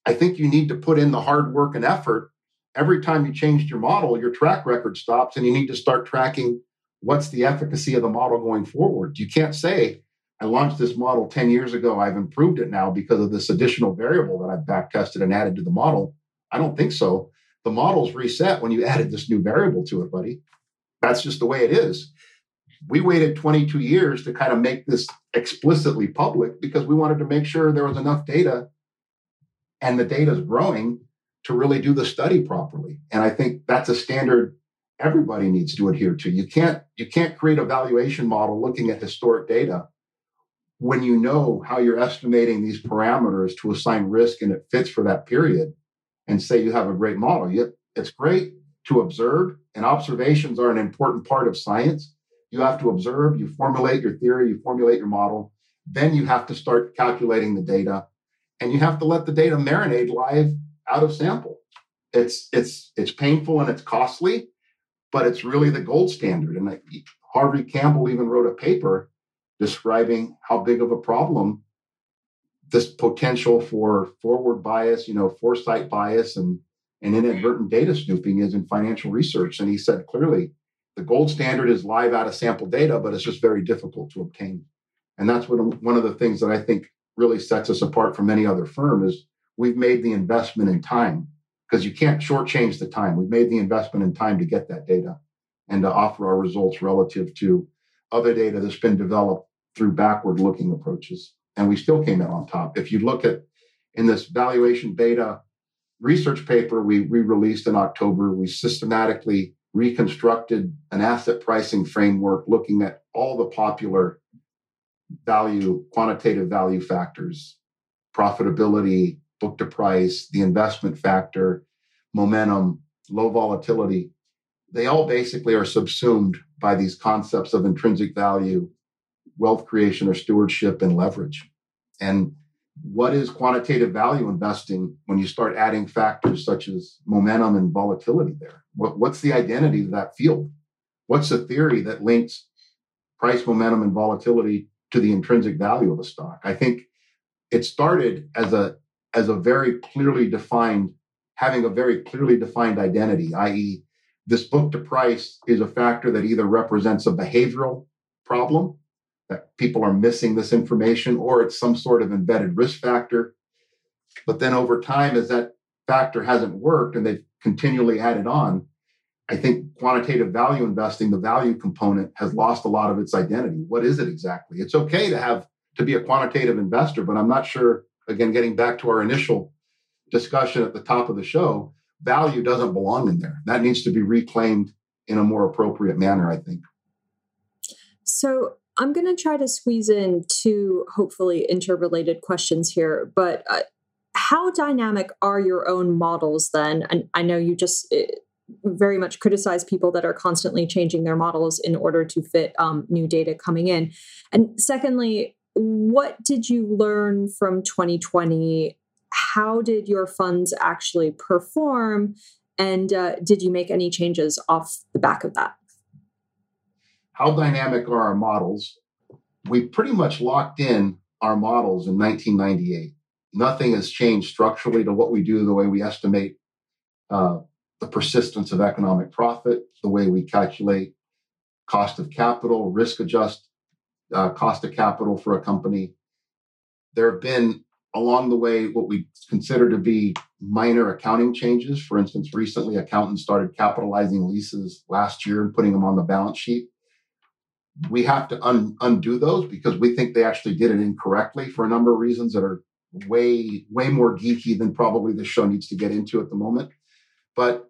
I think you need to put in the hard work and effort. Every time you changed your model, your track record stops and you need to start tracking what's the efficacy of the model going forward. You can't say, I launched this model 10 years ago, I've improved it now because of this additional variable that I've back tested and added to the model. I don't think so. The model's reset when you added this new variable to it, buddy. That's just the way it is. We waited 22 years to kind of make this explicitly public because we wanted to make sure there was enough data and the data is growing to really do the study properly. And I think that's a standard everybody needs to adhere to. You can't you can't create a valuation model looking at historic data when you know how you're estimating these parameters to assign risk and it fits for that period and say you have a great model. It's great to observe, and observations are an important part of science. You have to observe, you formulate your theory, you formulate your model, then you have to start calculating the data, and you have to let the data marinate live out of sample. It's it's it's painful and it's costly, but it's really the gold standard. And Harvey Campbell even wrote a paper describing how big of a problem this potential for forward bias, you know, foresight bias and, and inadvertent data snooping is in financial research. And he said clearly the gold standard is live out of sample data, but it's just very difficult to obtain. And that's what one of the things that I think really sets us apart from any other firm is we've made the investment in time because you can't shortchange the time. We've made the investment in time to get that data and to offer our results relative to other data that's been developed through backward looking approaches. And we still came out on top. If you look at in this valuation beta research paper we, we released in October, we systematically reconstructed an asset pricing framework looking at all the popular value, quantitative value factors, profitability, book to price, the investment factor, momentum, low volatility, they all basically are subsumed by these concepts of intrinsic value, wealth creation or stewardship, and leverage. And what is quantitative value investing when you start adding factors such as momentum and volatility there? What, what's the identity of that field? What's the theory that links price momentum and volatility to the intrinsic value of a stock? I think it started as a as a very clearly defined, having a very clearly defined identity, i.e., this book to price is a factor that either represents a behavioral problem people are missing this information or it's some sort of embedded risk factor. But then over time, as that factor hasn't worked and they've continually added on, I think quantitative value investing, the value component, has lost a lot of its identity. What is it exactly? It's okay to have to be a quantitative investor, but I'm not sure again, getting back to our initial discussion at the top of the show, value doesn't belong in there. That needs to be reclaimed in a more appropriate manner, I think. So I'm going to try to squeeze in two hopefully interrelated questions here, but uh, how dynamic are your own models then? And I know you just uh, very much criticize people that are constantly changing their models in order to fit um, new data coming in. And secondly, what did you learn from 2020? How did your funds actually perform? And uh, did you make any changes off the back of that? How dynamic are our models? We pretty much locked in our models in 1998. Nothing has changed structurally to what we do, the way we estimate uh, the persistence of economic profit, the way we calculate cost of capital, risk adjust uh, cost of capital for a company. There have been along the way what we consider to be minor accounting changes. For instance, recently accountants started capitalizing leases last year and putting them on the balance sheet. We have to un- undo those because we think they actually did it incorrectly for a number of reasons that are way, way more geeky than probably the show needs to get into at the moment. But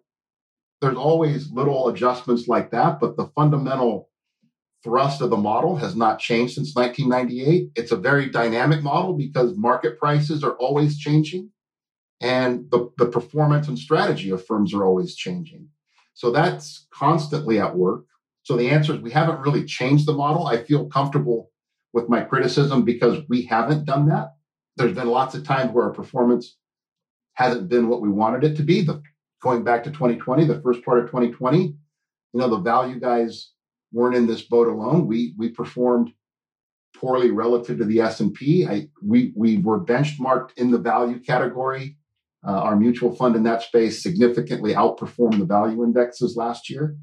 there's always little adjustments like that. But the fundamental thrust of the model has not changed since 1998. It's a very dynamic model because market prices are always changing and the, the performance and strategy of firms are always changing. So that's constantly at work. So the answer is we haven't really changed the model. I feel comfortable with my criticism because we haven't done that. There's been lots of times where our performance hasn't been what we wanted it to be. The going back to 2020, the first part of 2020, you know, the value guys weren't in this boat alone. We we performed poorly relative to the S&P. I, we we were benchmarked in the value category. Uh, our mutual fund in that space significantly outperformed the value indexes last year.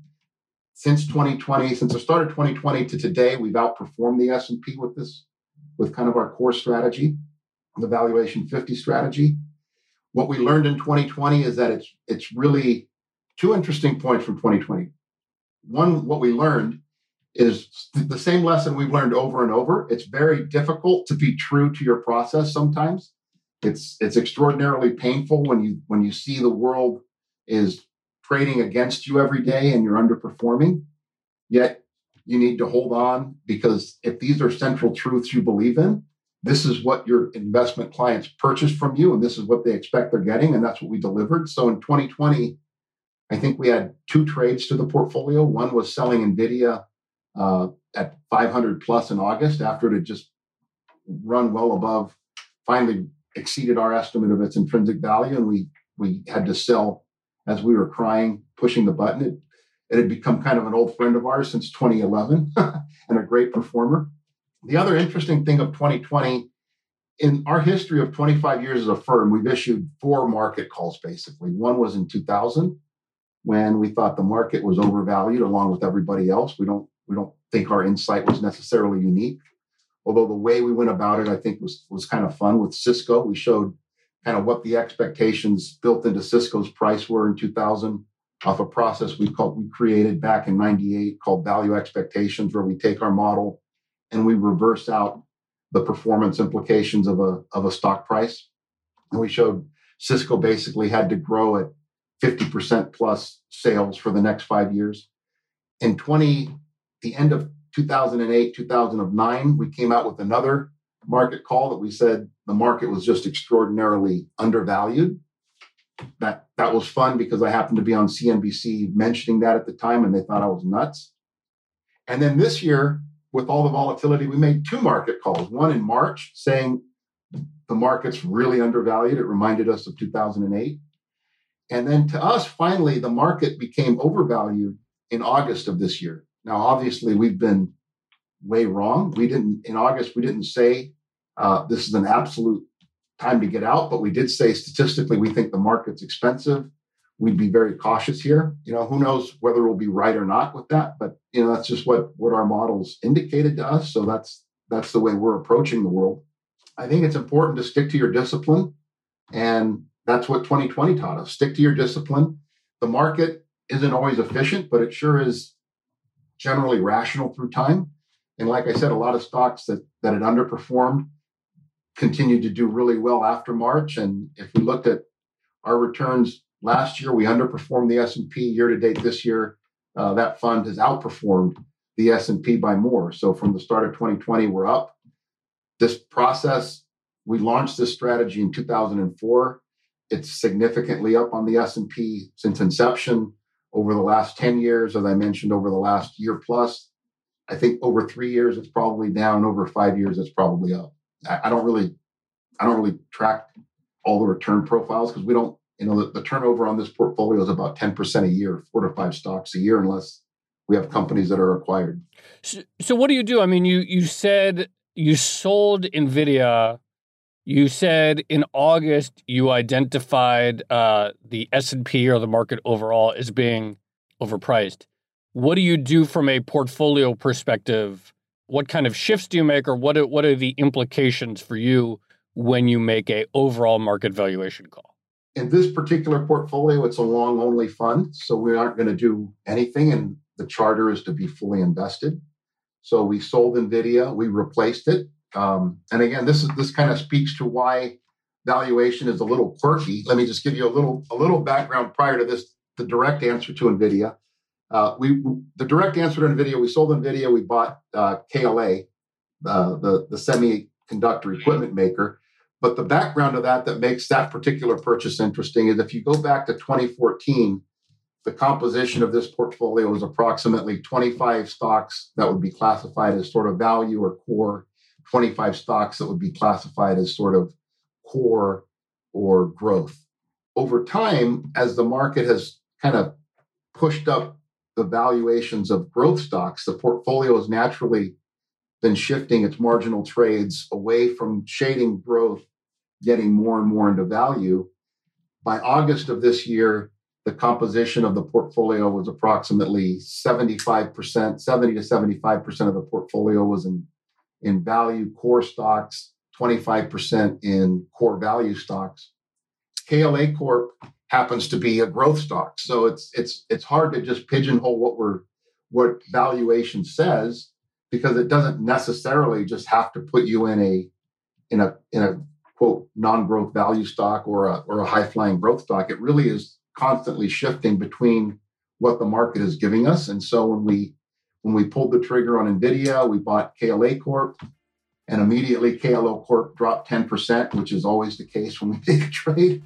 Since 2020, since the start of 2020 to today, we've outperformed the S&P with this with kind of our core strategy, the valuation 50 strategy. What we learned in 2020 is that it's it's really two interesting points from 2020. One, what we learned is the same lesson we've learned over and over. It's very difficult to be true to your process sometimes. It's it's extraordinarily painful when you when you see the world is trading against you every day and you're underperforming. Yet you need to hold on because if these are central truths you believe in, this is what your investment clients purchased from you and this is what they expect they're getting and that's what we delivered so in 2020 i think we had two trades to the portfolio one was selling nvidia uh, at 500 plus in august after it had just run well above finally exceeded our estimate of its intrinsic value and we we had to sell as we were crying pushing the button it, it had become kind of an old friend of ours since 2011 and a great performer the other interesting thing of 2020, in our history of 25 years as a firm, we've issued four market calls basically. One was in 2000 when we thought the market was overvalued along with everybody else. We don't we don't think our insight was necessarily unique. Although the way we went about it, I think was was kind of fun with Cisco. We showed kind of what the expectations built into Cisco's price were in 2000 off a process we called we created back in 98 called value expectations where we take our model and we reverse out the performance implications of a, of a stock price. And we showed Cisco basically had to grow at 50% plus sales for the next five years. In 20, the end of 2008, 2009, we came out with another market call that we said the market was just extraordinarily undervalued. That that was fun because I happened to be on CNBC mentioning that at the time and they thought I was nuts. And then this year, with all the volatility, we made two market calls. One in March saying the market's really undervalued. It reminded us of 2008. And then to us, finally, the market became overvalued in August of this year. Now, obviously, we've been way wrong. We didn't, in August, we didn't say uh, this is an absolute time to get out, but we did say statistically, we think the market's expensive we'd be very cautious here. You know, who knows whether we'll be right or not with that, but you know, that's just what what our models indicated to us. So that's that's the way we're approaching the world. I think it's important to stick to your discipline, and that's what 2020 taught us. Stick to your discipline. The market isn't always efficient, but it sure is generally rational through time. And like I said, a lot of stocks that that had underperformed continued to do really well after March. And if we looked at our returns Last year, we underperformed the S&P. Year to date this year, uh, that fund has outperformed the S&P by more. So from the start of 2020, we're up. This process, we launched this strategy in 2004. It's significantly up on the S&P since inception over the last 10 years, as I mentioned, over the last year plus. I think over three years, it's probably down. Over five years, it's probably up. I, I don't really, I don't really track all the return profiles because we don't you know, the, the turnover on this portfolio is about 10% a year, four to five stocks a year, unless we have companies that are acquired. So, so what do you do? I mean, you you said you sold Nvidia. You said in August you identified uh, the S and P or the market overall as being overpriced. What do you do from a portfolio perspective? What kind of shifts do you make, or what are, what are the implications for you when you make a overall market valuation call? in this particular portfolio, it's a long only fund. So we aren't going to do anything. And the charter is to be fully invested. So we sold NVIDIA, we replaced it. Um, and again, this is this kind of speaks to why valuation is a little quirky. Let me just give you a little a little background prior to this, the direct answer to NVIDIA. Uh, we the direct answer to Nvidia. We sold Nvidia. We bought uh, KLA, uh, the the semiconductor equipment maker. But the background of that that makes that particular purchase interesting is if you go back to 2014, the composition of this portfolio was approximately 25 stocks that would be classified as sort of value or core, 25 stocks that would be classified as sort of core or growth. Over time, as the market has kind of pushed up the valuations of growth stocks, the portfolio has naturally been shifting its marginal trades away from shading growth, getting more and more into value. By August of this year, the composition of the portfolio was approximately 75%, 70 to 75% of the portfolio was in, in value core stocks, 25% in core value stocks. KLA Corp happens to be a growth stock. So it's it's it's hard to just pigeonhole what we're what valuation says because it doesn't necessarily just have to put you in a in a in a quote non-growth value stock or a or a high flying growth stock. It really is constantly shifting between what the market is giving us. And so when we when we pulled the trigger on Nvidia, we bought KLA Corp, and immediately KLA Corp dropped 10%, which is always the case when we take a trade,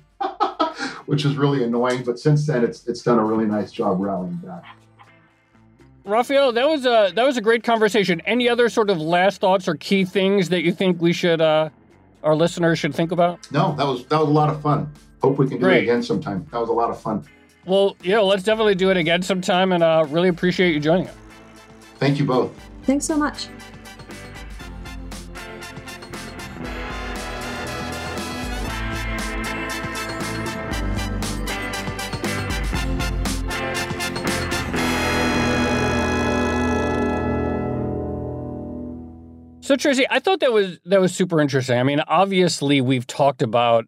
which is really annoying. But since then, it's it's done a really nice job rallying back. Raphael, that was a that was a great conversation. Any other sort of last thoughts or key things that you think we should uh, our listeners should think about? No, that was that was a lot of fun. Hope we can do Great. it again sometime. That was a lot of fun. Well, yeah, let's definitely do it again sometime, and uh, really appreciate you joining us. Thank you both. Thanks so much. So Tracy, I thought that was that was super interesting. I mean, obviously we've talked about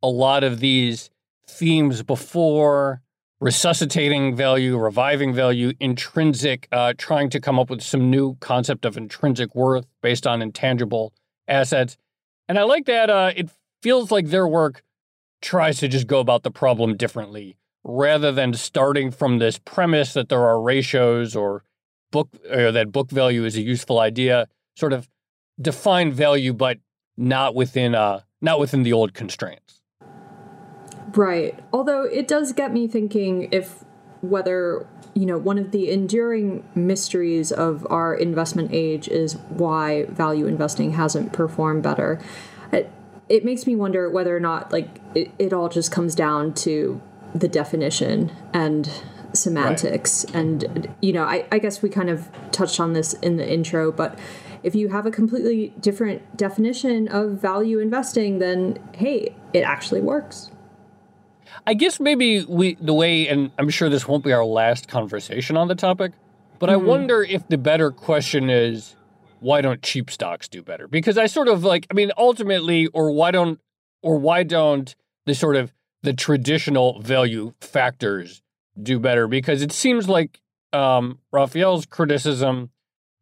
a lot of these themes before resuscitating value, reviving value, intrinsic, uh, trying to come up with some new concept of intrinsic worth based on intangible assets. And I like that uh, it feels like their work tries to just go about the problem differently rather than starting from this premise that there are ratios or book or that book value is a useful idea, sort of define value, but not within uh not within the old constraints. Right. Although it does get me thinking if whether you know one of the enduring mysteries of our investment age is why value investing hasn't performed better. It, it makes me wonder whether or not like it, it all just comes down to the definition and semantics right. and you know I, I guess we kind of touched on this in the intro but if you have a completely different definition of value investing, then hey, it actually works. I guess maybe we the way, and I'm sure this won't be our last conversation on the topic, but mm-hmm. I wonder if the better question is why don't cheap stocks do better? Because I sort of like, I mean, ultimately, or why don't, or why don't the sort of the traditional value factors do better? Because it seems like um, Raphael's criticism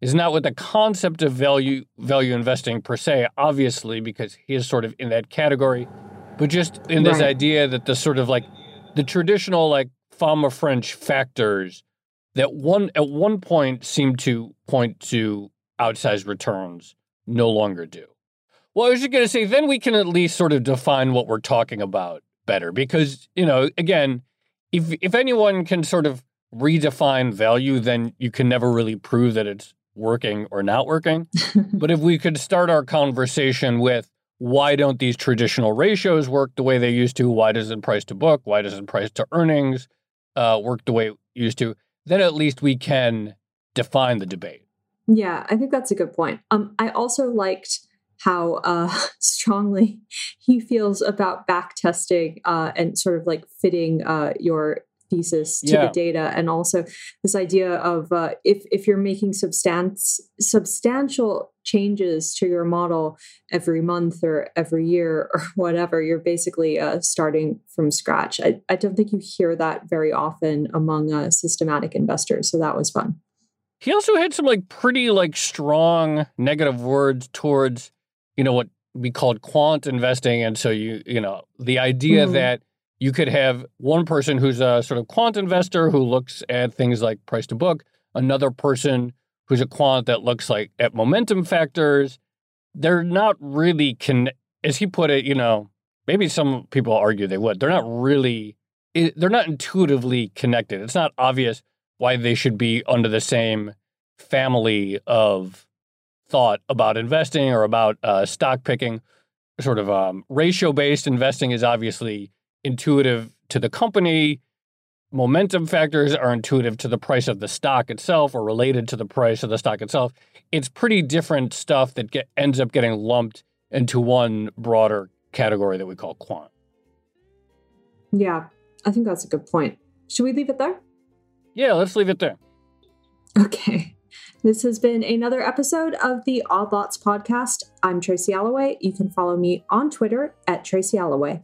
is not with the concept of value value investing per se, obviously, because he is sort of in that category, but just in this right. idea that the sort of like the traditional like fama French factors that one at one point seemed to point to outsized returns no longer do. Well, I was just going to say, then we can at least sort of define what we're talking about better, because you know, again, if if anyone can sort of redefine value, then you can never really prove that it's working or not working. but if we could start our conversation with why don't these traditional ratios work the way they used to? Why doesn't price to book? Why doesn't price to earnings uh, work the way it used to? Then at least we can define the debate. Yeah, I think that's a good point. Um, I also liked how uh, strongly he feels about back testing uh, and sort of like fitting uh, your thesis to yeah. the data and also this idea of uh, if if you're making substance substantial changes to your model every month or every year or whatever you're basically uh, starting from scratch I, I don't think you hear that very often among uh, systematic investors so that was fun he also had some like pretty like strong negative words towards you know what we called quant investing and so you you know the idea mm-hmm. that you could have one person who's a sort of quant investor who looks at things like price to book, another person who's a quant that looks like at momentum factors. They're not really can as he put it, you know, maybe some people argue they would. They're not really they're not intuitively connected. It's not obvious why they should be under the same family of thought about investing or about uh, stock picking. Sort of um, ratio based investing is obviously intuitive to the company. Momentum factors are intuitive to the price of the stock itself or related to the price of the stock itself. It's pretty different stuff that get, ends up getting lumped into one broader category that we call quant. Yeah, I think that's a good point. Should we leave it there? Yeah, let's leave it there. Okay. This has been another episode of the Odd Lots podcast. I'm Tracy Alloway. You can follow me on Twitter at Tracy Alloway.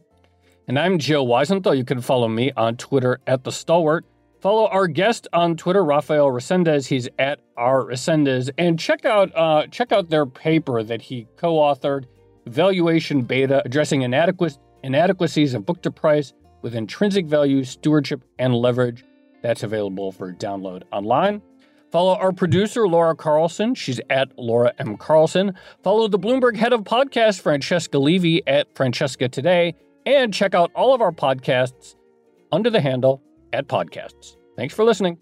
And I'm Joe Weisenthal. You can follow me on Twitter at The Stalwart. Follow our guest on Twitter, Rafael Resendes. He's at R Resendes. And check out uh, check out their paper that he co-authored, Valuation Beta, addressing inadequacies of book to price with intrinsic value, stewardship, and leverage. That's available for download online. Follow our producer, Laura Carlson. She's at Laura M. Carlson. Follow the Bloomberg head of podcast, Francesca Levy, at Francesca Today. And check out all of our podcasts under the handle at Podcasts. Thanks for listening.